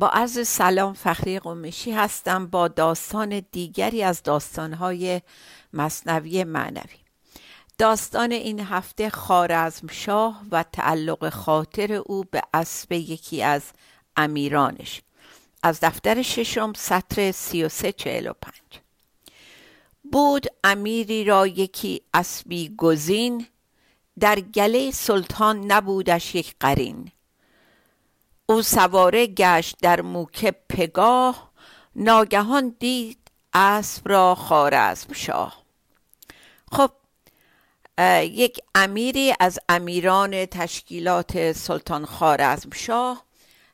با عرض سلام فخری قمشی هستم با داستان دیگری از داستانهای مصنوی معنوی. داستان این هفته خارزم شاه و تعلق خاطر او به اسب یکی از امیرانش. از دفتر ششم سطر سی و سه چهل و پنج. بود امیری را یکی اسبی گزین در گله سلطان نبودش یک قرین. او سواره گشت در موکب پگاه ناگهان دید اسب را خارزم شاه. خب یک امیری از امیران تشکیلات سلطان خارزم شاه.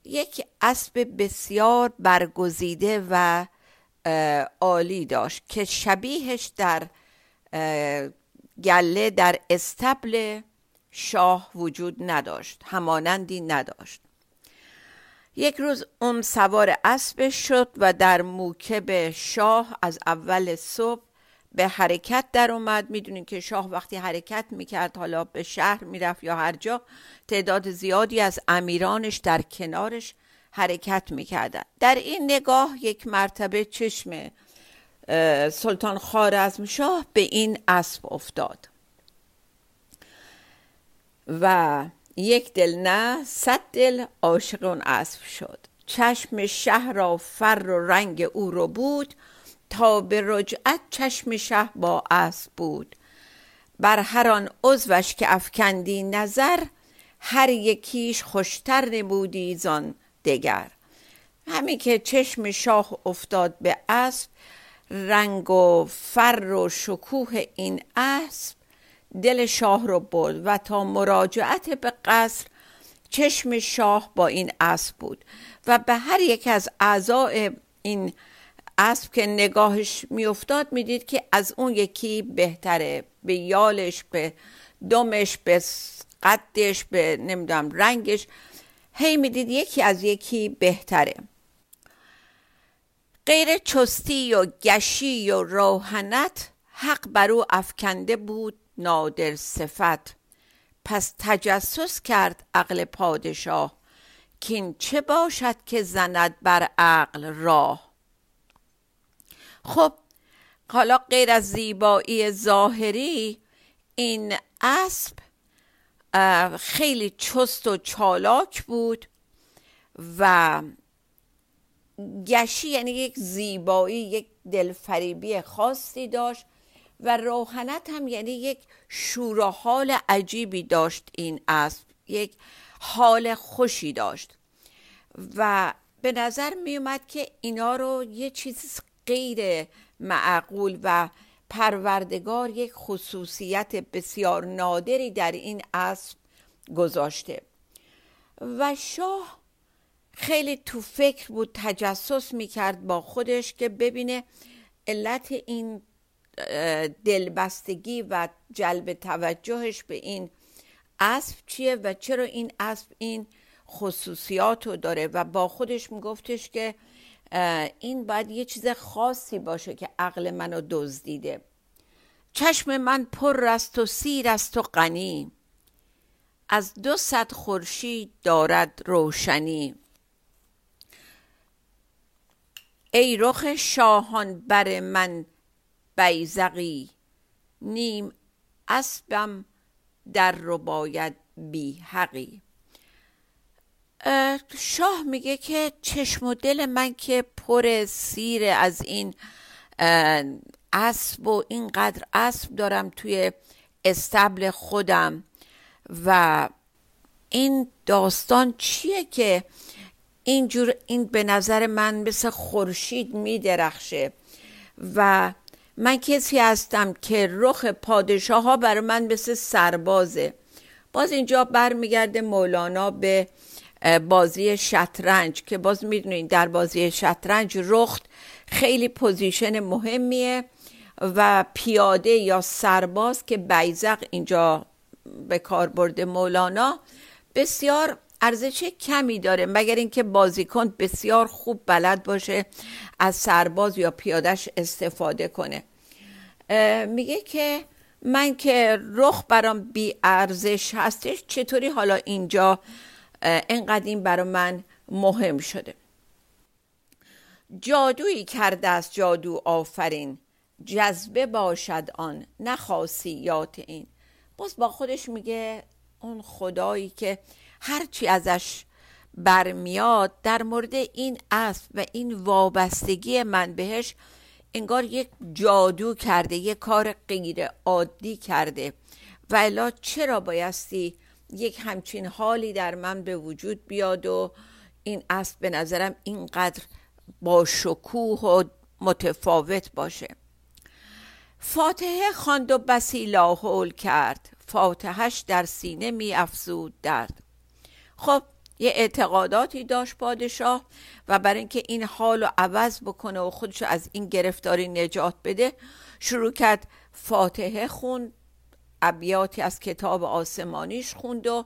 یک اسب بسیار برگزیده و عالی داشت که شبیهش در گله در استبل شاه وجود نداشت همانندی نداشت. یک روز اون سوار اسب شد و در موکب شاه از اول صبح به حرکت در اومد. می‌دونین که شاه وقتی حرکت می‌کرد حالا به شهر می‌رفت یا هر جا تعداد زیادی از امیرانش در کنارش حرکت می‌کردن در این نگاه یک مرتبه چشم سلطان خارزم شاه به این اسب افتاد. و یک دل نه صد دل عاشق اون اسب شد. چشم شهر را فر و رنگ او رو بود تا به رجعت چشم شه با اسب بود. بر هر آن عضوش که افکندی نظر هر یکیش خوشتر نمودی زان دگر. همین که چشم شاه افتاد به اسب رنگ و فر و شکوه این اسب دل شاه رو برد و تا مراجعت به قصر چشم شاه با این اسب بود و به هر یک از اعضای این اسب که نگاهش میافتاد می‌دید که از اون یکی بهتره به یالش به دمش به قدش به نمی‌دونم رنگش. هی می‌دید یکی از یکی بهتره. غیر چستی و گشی و روحنت حق بر او افکنده بود نادر صفت. پس تجسس کرد عقل پادشاه کین چه باشد که زند بر عقل راه. خب حالا غیر از زیبایی ظاهری این اسب خیلی چست و چالاک بود و گشی یعنی یک زیبایی یک دلفریبی خاصی داشت. و روحنت هم یعنی یک شور و حال عجیبی داشت این اسب یک حال خوشی داشت. و به نظر می اومد که اینا رو یه چیز غیر معقول و پروردگار یک خصوصیت بسیار نادری در این اسب گذاشته. و شاه خیلی تو فکر بود تجسس می‌کرد با خودش که ببینه علت این دلبستگی و جلب توجهش به این اسب چیه و چرا این اسب این خصوصیات رو داره؟ و با خودش میگفتش که این باید یه چیز خاصی باشه که عقل منو دزدیده. چشم من پر است و سیر است و غنی. از دو صد خورشید دارد روشنی. ای رخ شاهان بر من بیزقی نیم اسبم در رو باید بی حقی. شاه میگه که چشم و دل من که پر سیر از این اسب و اینقدر اسب دارم توی استبل خودم و این داستان چیه که اینجور این به نظر من مثل خورشید میدرخشه و من کسی هستم که رخ پادشاه ها برای من مثل سربازه. باز اینجا برمیگرده مولانا به بازی شطرنج که باز می‌دونین در بازی شطرنج رخت خیلی پوزیشن مهمیه و پیاده یا سرباز که بیزق اینجا به کار برده مولانا. بسیار ارزش کمی داره مگر اینکه بازیکن بسیار خوب بلد باشه از سرباز یا پیادش استفاده کنه. میگه که من که رخ برام بی ارزش هستش چطوری حالا اینجا اینقدر این برا من مهم شده؟ جادویی کرده است جادو آفرین. جذبه باشد آن نه این. باز با خودش میگه اون خدایی که هرچی ازش برمیاد در مورد این اسب و این وابستگی من بهش انگار یک جادو کرده یک کار غیر عادی کرده. و الا چرا بایستی یک همچین حالی در من به وجود بیاد و این اسب به نظرم اینقدر با شکوه و متفاوت باشه؟ فاتحه خواند و بسی لاحول کرد. فاتحش در سینه می افزود درد. خب یه اعتقاداتی داشت پادشاه و برای اینکه این حال رو عوض بکنه و خودش از این گرفتاری نجات بده شروع کرد فاتحه خوند ابیاتی از کتاب آسمانیش خوند و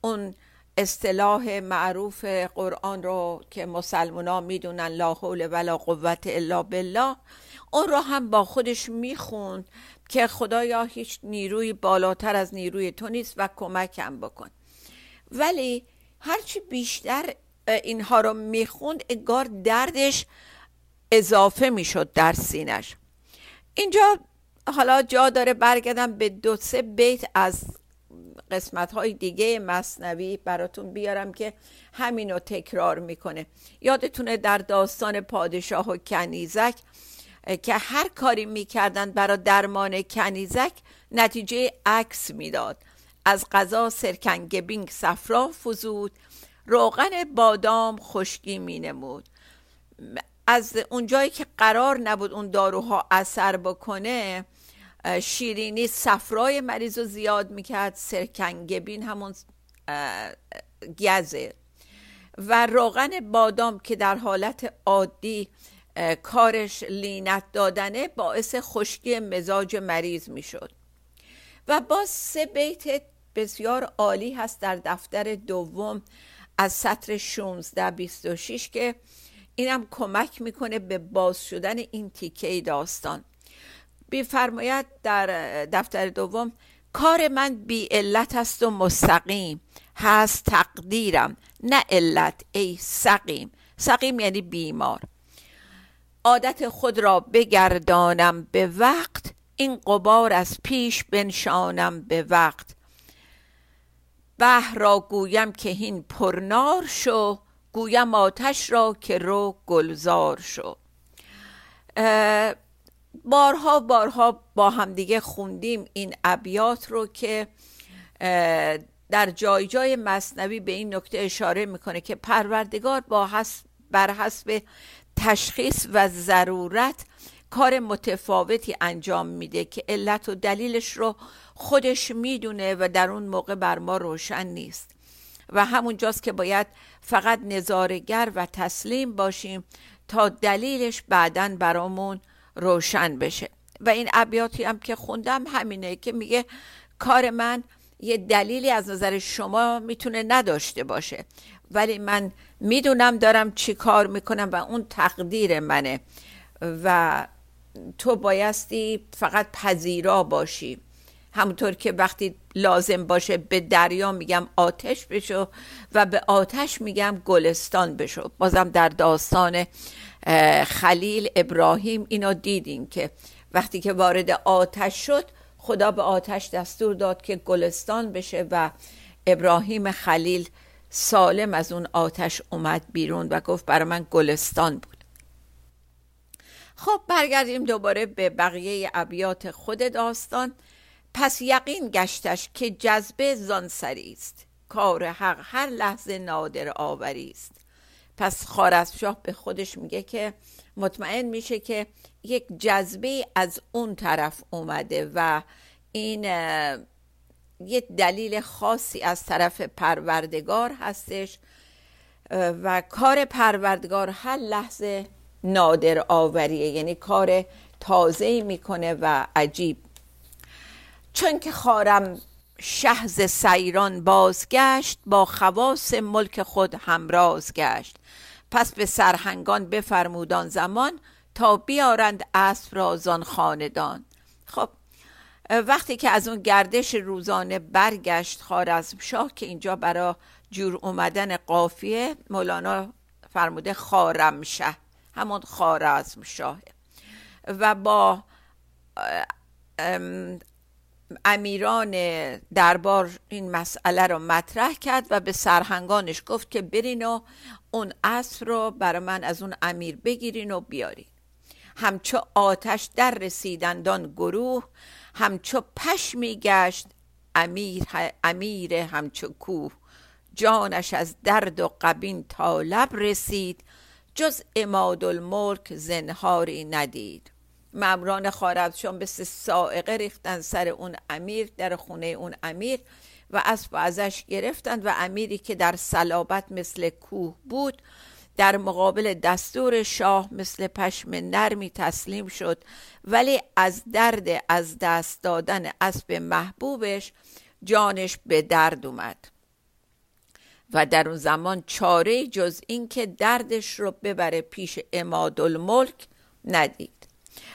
اون اصطلاح معروف قرآن رو که مسلمان ها می‌دونن لا حول ولا قوت الا بالله اون رو هم با خودش می‌خوند که خدایا هیچ نیروی بالاتر از نیروی تو نیست و کمکم بکن. ولی هرچی بیشتر اینها رو می‌خوند انگار دردش اضافه می‌شد در سینش. اینجا حالا جا داره برگردم به دو سه بیت از قسمت های دیگه مصنوی براتون بیارم که همین رو تکرار می‌کنه. یادتونه در داستان پادشاه و کنیزک که هر کاری می‌کردن برای درمان کنیزک نتیجه عکس می‌داد. از غذا سرکنگبینگ صفرا فزود. روغن بادام خشکی مینمود از اونجایی که قرار نبود اون داروها اثر بکنه شیرینی صفرای مریض رو زیاد می‌کرد سرکنگبین همون گزه و روغن بادام که در حالت عادی کارش لینت دادنه باعث خشکی مزاج مریض می‌شد و باز سه بیت بسیار عالی هست در دفتر دوم از سطر 16 26 که اینم کمک می‌کنه به باز شدن این تیکه داستان. بیفرماید در دفتر دوم کار من بی علت است و مستقیم. هست تقدیرم نه علت ای سقیم. سقیم یعنی بیمار. عادت خود را بگردانم به وقت این قبار از پیش بنشانم به وقت. بحر را گویم که هین پرنار شو گویم آتش را که رو گلزار شو. بارها بارها با همدیگه خوندیم این ابیات رو که در جای جای مصنوی به این نکته اشاره می‌کنه که پروردگار با حسب بر حسب تشخیص و ضرورت کار متفاوتی انجام میده که علت و دلیلش رو خودش می‌دونه و در اون موقع بر ما روشن نیست. و همونجاست که باید فقط نظارگر و تسلیم باشیم تا دلیلش بعدا برامون روشن بشه. و این ابیاتی هم که خوندم همینه که میگه کار من یه دلیلی از نظر شما می‌تونه نداشته باشه. ولی من می‌دونم دارم چی کار می‌کنم و اون تقدیر منه. و تو بایستی فقط پذیرا باشی. همونطور که وقتی لازم باشه به دریا میگم آتش بشو و به آتش میگم گلستان بشو. بازم در داستان خلیل ابراهیم اینو دیدیم که وقتی که وارد آتش شد خدا به آتش دستور داد که گلستان بشه و ابراهیم خلیل سالم از اون آتش اومد بیرون و گفت برای من گلستان بود. خب برگردیم دوباره به بقیه ابیات خود داستان. پس یقین گشتش که جذبه زانسری است. کار حق هر لحظه نادر آوری است. پس خارزشاه به خودش میگه که مطمئن میشه که یک جذبه از اون طرف اومده و این یه دلیل خاصی از طرف پروردگار هستش. و کار پروردگار هر لحظه نادر آوریه یعنی کار تازه می‌کنه و عجیب. چون که خارم شهز سیران بازگشت با خواص ملک خود همراز گشت. پس به سرهنگان بفرمودان زمان تا بیارند اسب رازان خاندان. خب وقتی که از اون گردش روزانه برگشت خارزم شاه که اینجا برای جور اومدن قافیه مولانا فرموده خارمشه. همون خارزم شاه. و با امیران دربار این مسئله رو مطرح کرد و به سرهنگانش گفت که برین و اون اصر رو برای من از اون امیر بگیرین و بیارین. همچو آتش در رسیدندان گروه همچو پشمی گشت امیر, امیر همچو کوه. جانش از درد و قبین تا رسید. جز اماد الملک زنهاری ندید. ممران خارزشان به سائقه ریختن سر اون امیر در خونه اون امیر و اسب ازش گرفتند و امیری که در صلابت مثل کوه بود در مقابل دستور شاه مثل پشم نرمی تسلیم شد. ولی از درد از دست دادن اسب محبوبش جانش به درد اومد. و در اون زمان چاره جز اینکه دردش رو ببره پیش اماد الملک ندید.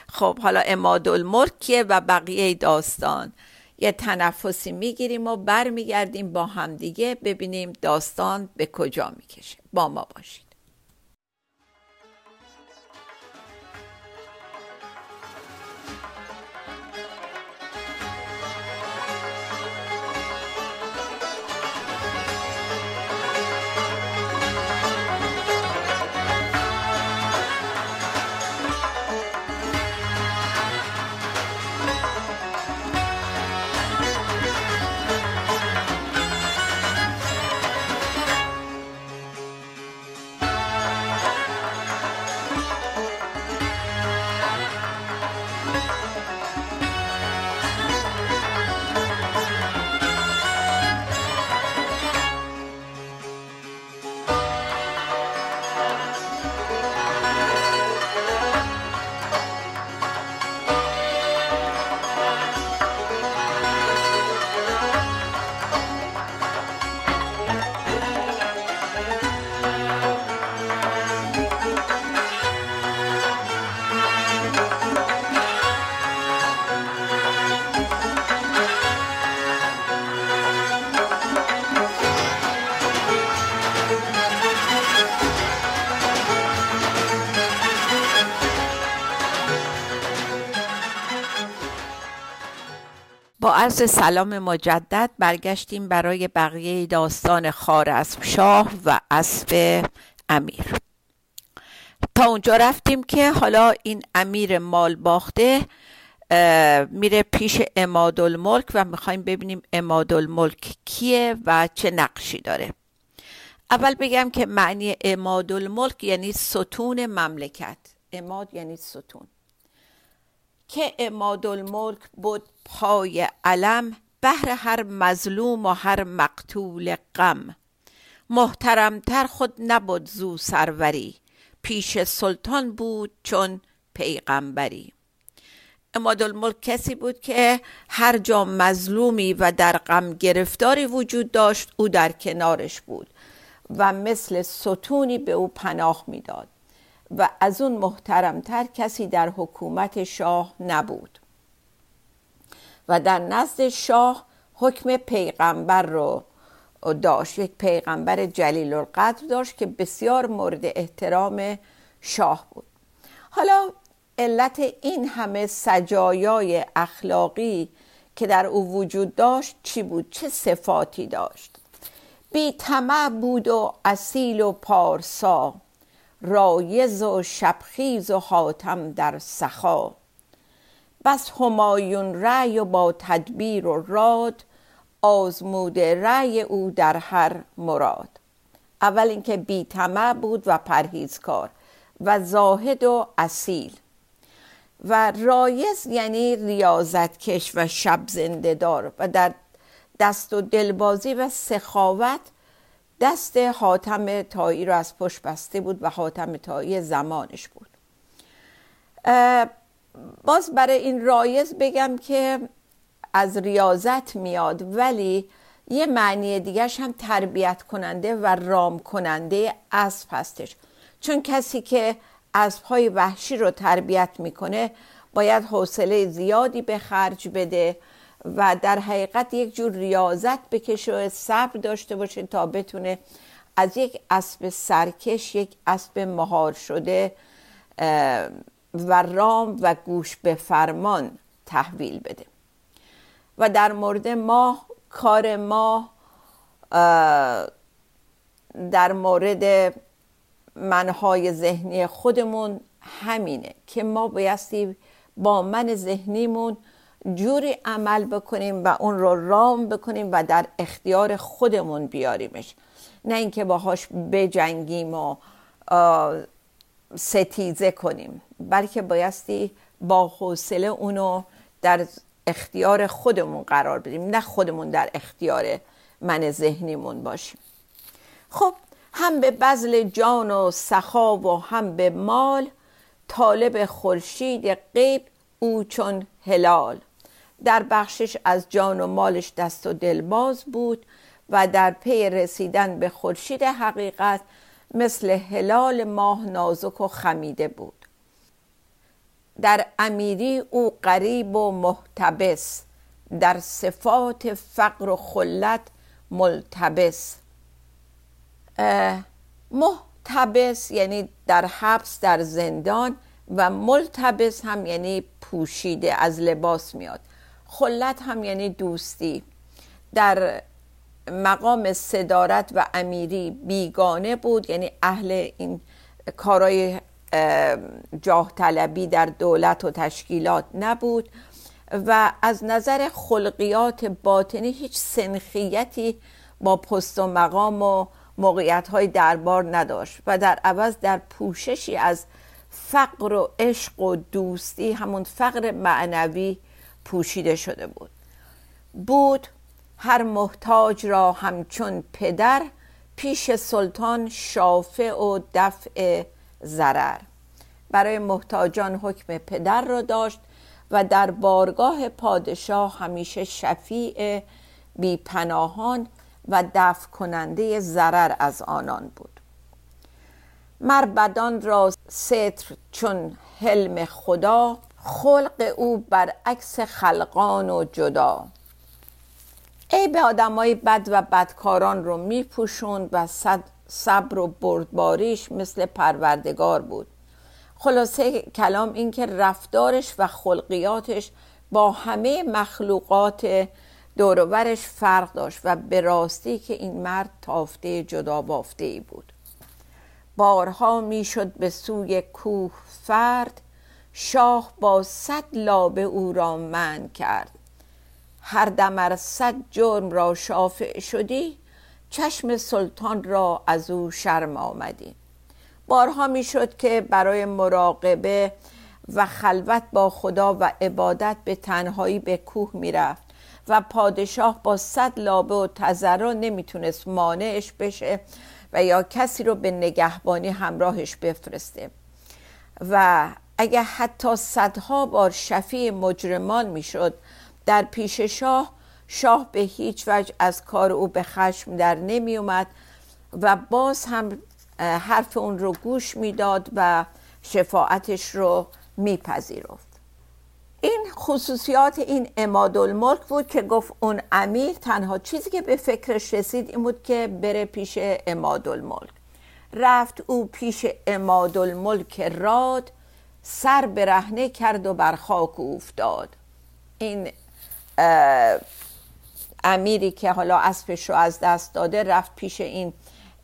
خب حالا اماد الملکیه و بقیه داستان؟ یه تنفسی می‌گیریم و برمیگردیم با همدیگه ببینیم داستان به کجا می‌کشه. با ما باشید. عرض سلام مجدد برگشتیم برای بقیه داستان خارزم شاه و اسب امیر. تا اونجا رفتیم که حالا این امیر مال باخته میره پیش اماد الملک و می‌خوایم ببینیم اماد الملک کیه و چه نقشی داره. اول بگم که معنی اماد الملک یعنی ستون مملکت. اماد یعنی ستون. که اماد الملک بود پای علم بهر هر مظلوم و هر مقتول غم. محترمتر خود نبود زو سروری پیش سلطان بود چون پیغمبری. اماد الملک کسی بود که هر جا مظلومی و در غم گرفتاری وجود داشت او در کنارش بود و مثل ستونی به او پناه می‌داد. و از اون محترمتر کسی در حکومت شاه نبود. و در نزد شاه حکم پیغمبر رو داشت یک پیغمبر جلیل القدر داشت که بسیار مورد احترام شاه بود. حالا علت این همه سجایای اخلاقی که در او وجود داشت چی بود؟ چه صفاتی داشت؟ بی بود و اصیل و پارسا. رایز و شبخیز و حاتم در سخا. بس همایون رأی و با تدبیر و راد آزموده رأی او در هر مراد. اول اینکه بیطمع بود و پرهیزکار و زاهد و اصیل. و رایز یعنی ریاضتکش و شب زنده دار و در دست و دلبازی و سخاوت دست حاتم تایی رو از پشت بسته بود و حاتم تایی زمانش بود. باز برای این رایز بگم که از ریاضت میاد ولی یه معنی دیگرش هم تربیت کننده و رام کننده اسب هستش. چون کسی که اسبهای وحشی رو تربیت می‌کنه باید حوصله زیادی به خرج بده و در حقیقت یک جور ریاضت بکشه و صبر داشته باشه تا بتونه از یک اسب سرکش یک اسب مهار شده و رام و گوش به فرمان تحویل بده. و در مورد ما کار ما در مورد منهای ذهنی خودمون همینه که ما بایستی با من ذهنیمون جوری عمل بکنیم و اون رو رام بکنیم و در اختیار خودمون بیاریمش. نه اینکه باهاش بجنگیم و ستیزه کنیم بلکه بایستی با حوصله اونو در اختیار خودمون قرار بدیم نه خودمون در اختیار من ذهنیمون باشیم. خب هم به بذل جان و سخا و هم به مال طالب خورشید غیب او چون هلال. در بخشش از جان و مالش دست و دلباز بود و در پی رسیدن به خورشید حقیقت مثل هلال ماه نازک و خمیده بود. در امیری او قریب و محتبس در صفات فقر و خلت ملتبس. محتبس یعنی در حبس در زندان و ملتبس هم یعنی پوشیده از لباس میاد. خلت هم یعنی دوستی. در مقام صدارت و امیری بیگانه بود یعنی اهل این کارای جاه طلبی در دولت و تشکیلات نبود و از نظر خلقیات باطنی هیچ سنخیتی با پست و مقام و موقعیت های دربار نداشت و در عوض در پوششی از فقر و عشق و دوستی همون فقر معنوی پوشیده شده بود. بود هر محتاج را همچون پدر پیش سلطان شافع و دفع ضرر. برای محتاجان حکم پدر را داشت و در بارگاه پادشاه همیشه شفیع پناهان و دفع کننده ضرر از آنان بود. مربدان را ستر چون حلم خدا خلق او برعکس خلقان و جدا. ای به آدمای بد و بدکاران رو میپوشوند و صبر و بردباریش مثل پروردگار بود. خلاصه کلام این که رفتارش و خلقیاتش با همه مخلوقات دورورش فرق داشت و به راستی که این مرد تافته جدا بافته ای بود. بارها می‌شد به سوی کوه فرد شاه با صد لابه او را من کرد. هر دمر صد جرم را شافع شدی چشم سلطان را از او شرم آمدی. بارها می‌شد که برای مراقبه و خلوت با خدا و عبادت به تنهایی به کوه می‌رفت و پادشاه با صد لابه و تذرا نمی‌تونست مانعش بشه و یا کسی رو به نگهبانی همراهش بفرسته. و اگر حتی صدها بار شفیع مجرمان می‌شد در پیش شاه شاه به هیچ وجه از کار او به خشم در نمی اومد و باز هم حرف اون رو گوش می‌داد و شفاعتش رو میپذیرفت. این خصوصیات این امادالملک بود که گفت اون امیر تنها چیزی که به فکرش رسید این بود که بره پیش امادالملک. رفت او پیش امادالملک راد سر برهنه کرد و بر خاک افتاد این امیری که حالا اسبش رو از دست داده رفت پیش این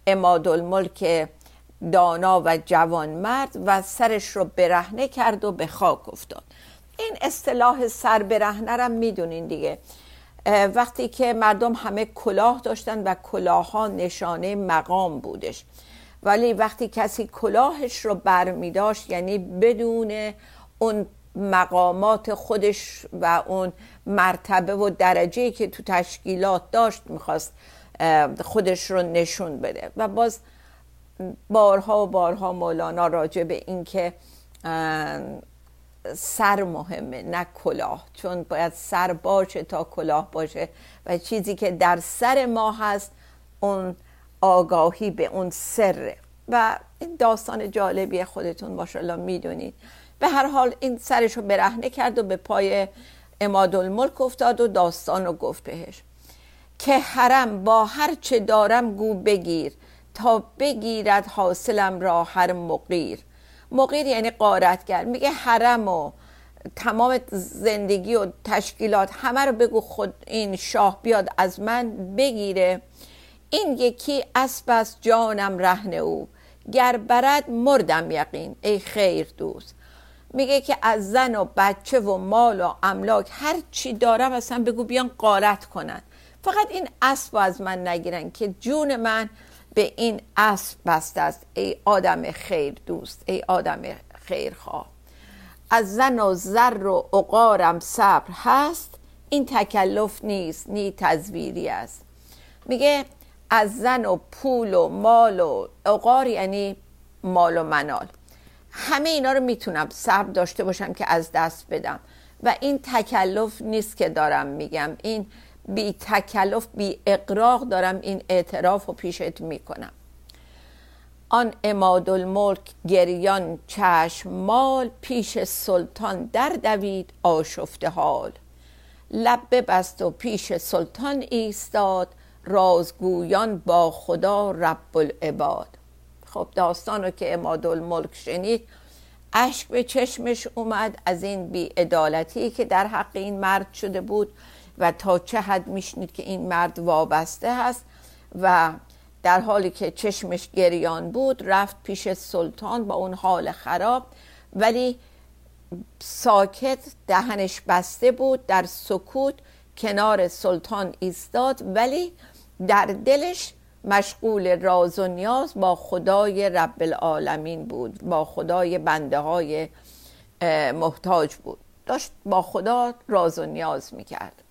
امادالملک دانا و جوان مرد و سرش رو برهنه کرد و به خاک افتاد. این اصطلاح سر برهنه رو می‌دونین دیگه. وقتی که مردم همه کلاه داشتن و کلاه ها نشانه مقام بودش. ولی وقتی کسی کلاهش رو بر می داشت یعنی بدون اون مقامات خودش و اون مرتبه و درجه که تو تشکیلات داشت می‌خواست خودش رو نشون بده. و باز بارها و بارها مولانا راجع به اینکه سر مهمه نه کلاه. چون باید سر باشه تا کلاه باشه. و چیزی که در سر ما هست اون آگاهی به اون سره. و این داستان جالبی خودتون ماشاءالله می‌دونید. به هر حال این سرش رو برهنه کرد و به پای امادالملک افتاد و داستان رو گفت بهش. که حرم با هر چه دارم گو بگیر تا بگیرد حاصلم را هر مقیر. مقیر یعنی قارتگر میگه حرم و تمام زندگی و تشکیلات همه رو بگو خود این شاه بیاد از من بگیره. این یکی اسب است جانم رهن او. گر برد مردم یقین ای خیر دوست. میگه که از زن و بچه و مال و املاک هر چی دارم اصلا بگو بیان قارت کنن. فقط این اسب از من نگیرن که جون من به این اسب بسته است. ای آدم خیر دوست ای آدم خیر خواه از زن و زر و عقارم صبر هست این تکلف نیست نی تزویری است. میگه از زن و پول و مال و عقار یعنی مال و منال. همه اینا رو می‌تونم صبر داشته باشم که از دست بدم. و این تکلف نیست که دارم میگم. این بی تکلف بی اقراق دارم این اعتراف و پیشت می‌کنم. آن اماد الملک گریان چشم مال پیش سلطان در دوید آشفته حال. لب ببست و پیش سلطان ایستاد رازگویان با خدا رب العباد. خب داستان رو که اماد الملک شنید اشک به چشمش اومد از این بیعدالتی که در حق این مرد شده بود و تا چه حد میشنید که این مرد وابسته هست و در حالی که چشمش گریان بود رفت پیش سلطان با اون حال خراب. ولی ساکت دهنش بسته بود در سکوت کنار سلطان ایستاد. ولی در دلش مشغول راز و نیاز با خدای رب العالمین بود با خدای بنده های محتاج بود. داشت با خدا راز و نیاز می‌کرد.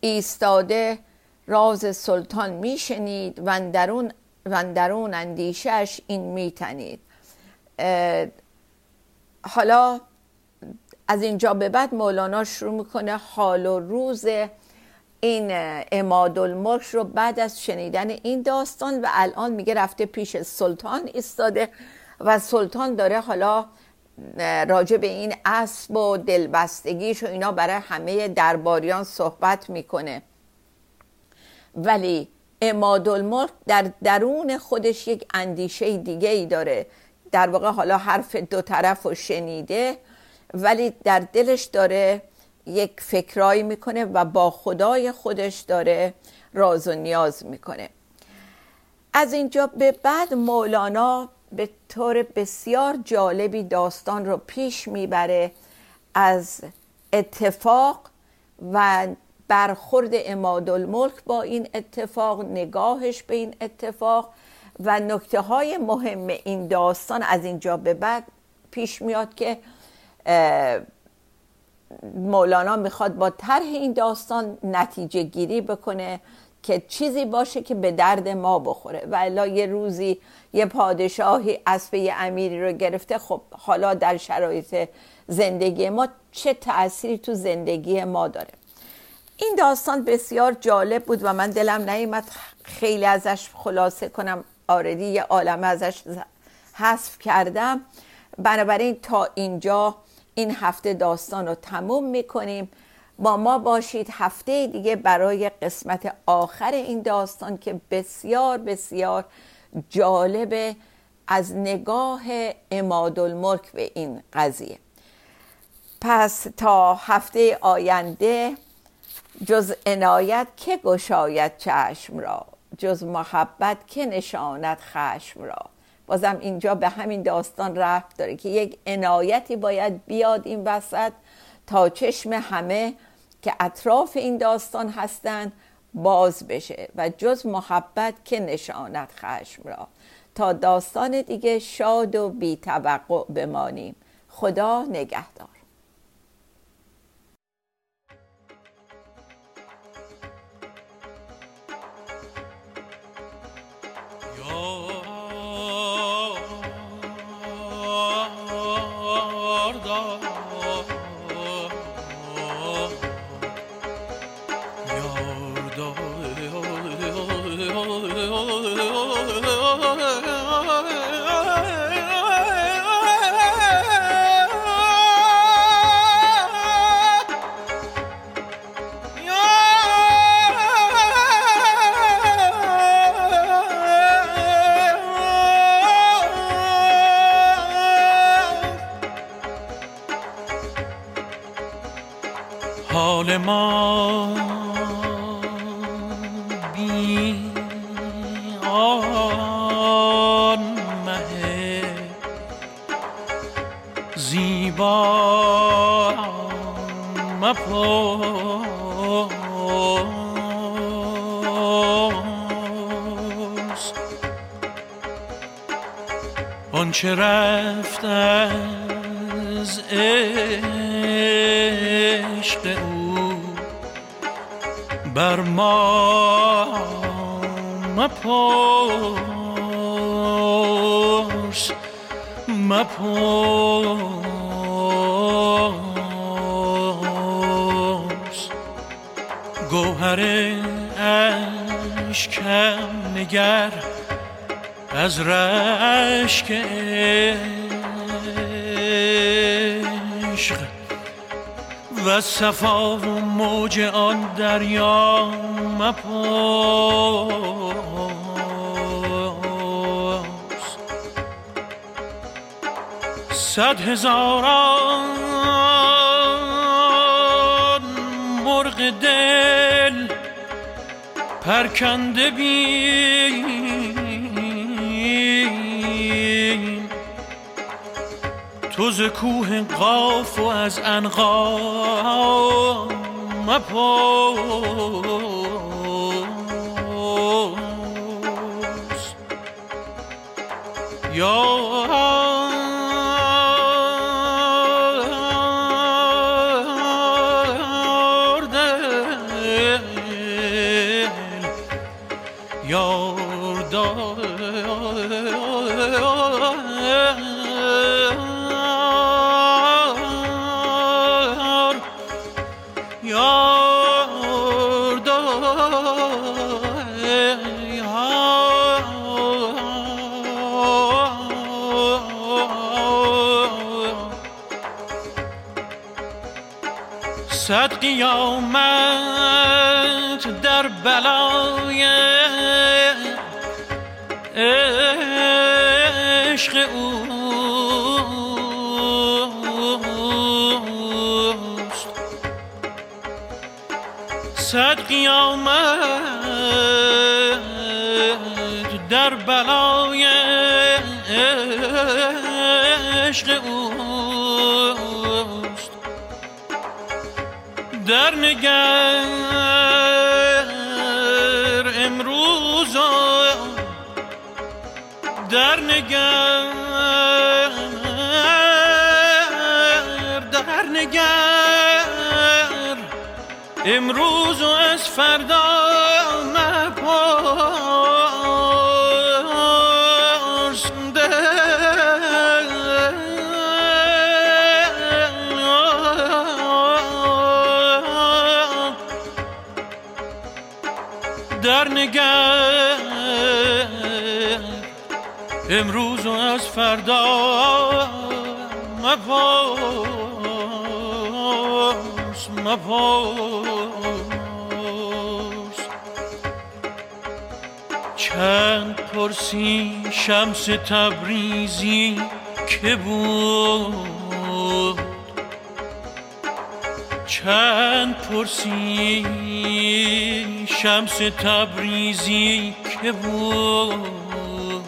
ایستاده راز سلطان میشنید و درون وندرون اندیشش این میتنید. حالا از اینجا به بعد مولانا شروع می‌کنه حال و روز این اماد الملک رو بعد از شنیدن این داستان و الان میگه رفته پیش سلطان ایستاده و سلطان داره حالا راجع به این اسب و دلبستگیش و اینا برای همه درباریان صحبت می‌کنه. ولی اماد الملک در درون خودش یک اندیشه دیگه ای داره. در واقع حالا حرف دو طرف رو شنیده ولی در دلش داره یک فکرایی می‌کنه و با خدای خودش داره راز و نیاز می‌کنه. از اینجا به بعد مولانا به طور بسیار جالبی داستان رو پیش می‌بره از اتفاق و برخورد اماد الملک با این اتفاق نگاهش به این اتفاق و نکته های مهم این داستان از اینجا به بعد پیش میاد که مولانا می‌خواد با طرح این داستان نتیجه گیری بکنه که چیزی باشه که به درد ما بخوره. و الا یه روزی یه پادشاهی اسب یه امیری رو گرفته خب حالا در شرایط زندگی ما چه تأثیری تو زندگی ما داره؟ این داستان بسیار جالب بود و من دلم نیمد خیلی ازش خلاصه کنم. آردی یه عالم ازش حذف کردم. بنابراین تا اینجا این هفته داستان رو تموم می‌کنیم. با ما باشید هفته دیگه برای قسمت آخر این داستان که بسیار بسیار جالب از نگاه اماد الملک به این قضیه. پس تا هفته آینده جز عنایت که گشاید چشم را جز محبت که نشاند خشم را. بازم اینجا به همین داستان رفت داره که یک عنایتی باید بیاد این وسط تا چشم همه که اطراف این داستان هستند باز بشه و جز محبت که نشاند خشم را. تا داستان دیگه شاد و بی توقع بمانیم. خدا نگهدار. آنچه رفت از عشق او بر ما مپرس مپرس. گوهر اشکم نگر از رشک عشق و صفا و موج آن دریا مپرس. صد هزاران مرغ دل پرکنده بین تو ز کوه قاف و از انقا مپرس. یار قیامت در بلای عشق اوست صد قیامت در بلای عشق اوست در نگر امروز در نگر در نگر. امروز و از فردا در نگر امروز و از فردا مپرس مپرس. چند پرسی شمس تبریزی که بود؟ چند پرسی شمس تبریزی که بود.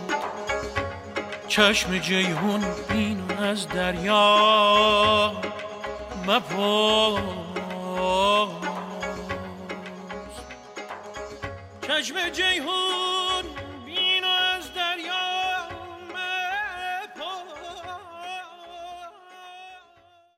چشم جیهون بین از دریا مپرس.